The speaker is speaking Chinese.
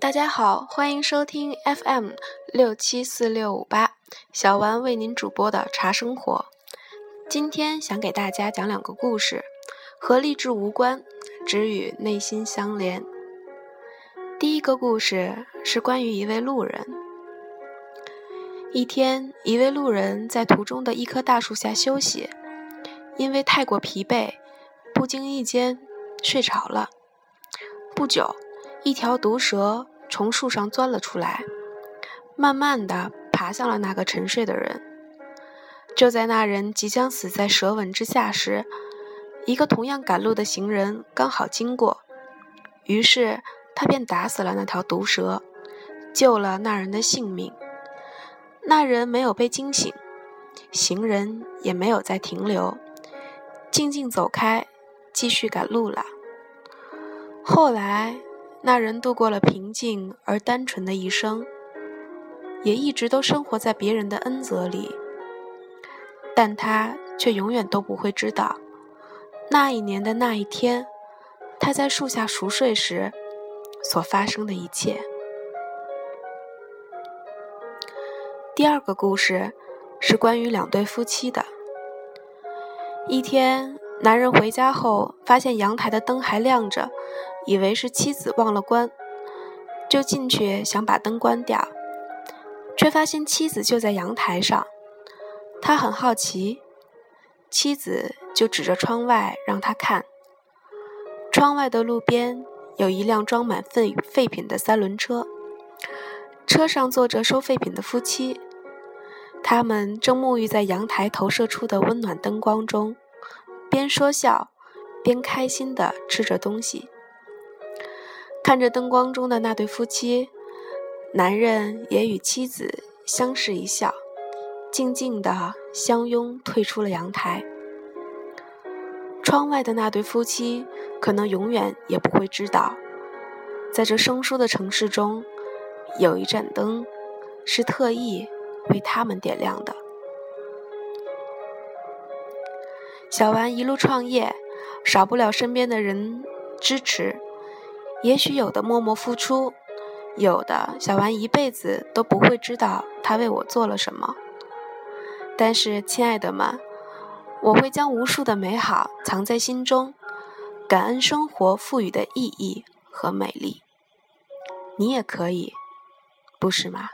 大家好，欢迎收听 FM 六七四六五八，小丸为您主播的茶生活。今天想给大家讲两个故事，和励志无关，只与内心相连。第一个故事是关于一位路人。一天，一位路人在途中的一棵大树下休息，因为太过疲惫，不经意间睡着了。不久。一条毒蛇从树上钻了出来，慢慢的爬向了那个沉睡的人。就在那人即将死在蛇吻之下时，一个同样赶路的行人刚好经过，于是他便打死了那条毒蛇，救了那人的性命。那人没有被惊醒，行人也没有再停留，静静走开，继续赶路了。后来。那人度过了平静而单纯的一生，也一直都生活在别人的恩泽里，但他却永远都不会知道，那一年的那一天，他在树下熟睡时所发生的一切。第二个故事是关于两对夫妻的。一天，男人回家后发现阳台的灯还亮着。以为是妻子忘了关，就进去想把灯关掉，却发现妻子就在阳台上。他很好奇，妻子就指着窗外让他看。窗外的路边有一辆装满废废品的三轮车，车上坐着收废品的夫妻，他们正沐浴在阳台投射出的温暖灯光中，说笑，边开心地吃着东西。看着灯光中的那对夫妻，男人也与妻子相视一笑，静静地相拥退出了阳台。窗外的那对夫妻可能永远也不会知道，在这生疏的城市中，有一盏灯是特意为他们点亮的。小丸一路创业，少不了身边的人支持。也许有的默默付出，有的小丸一辈子都不会知道他为我做了什么。但是，亲爱的们，我会将无数的美好藏在心中，感恩生活赋予的意义和美丽。你也可以，不是吗？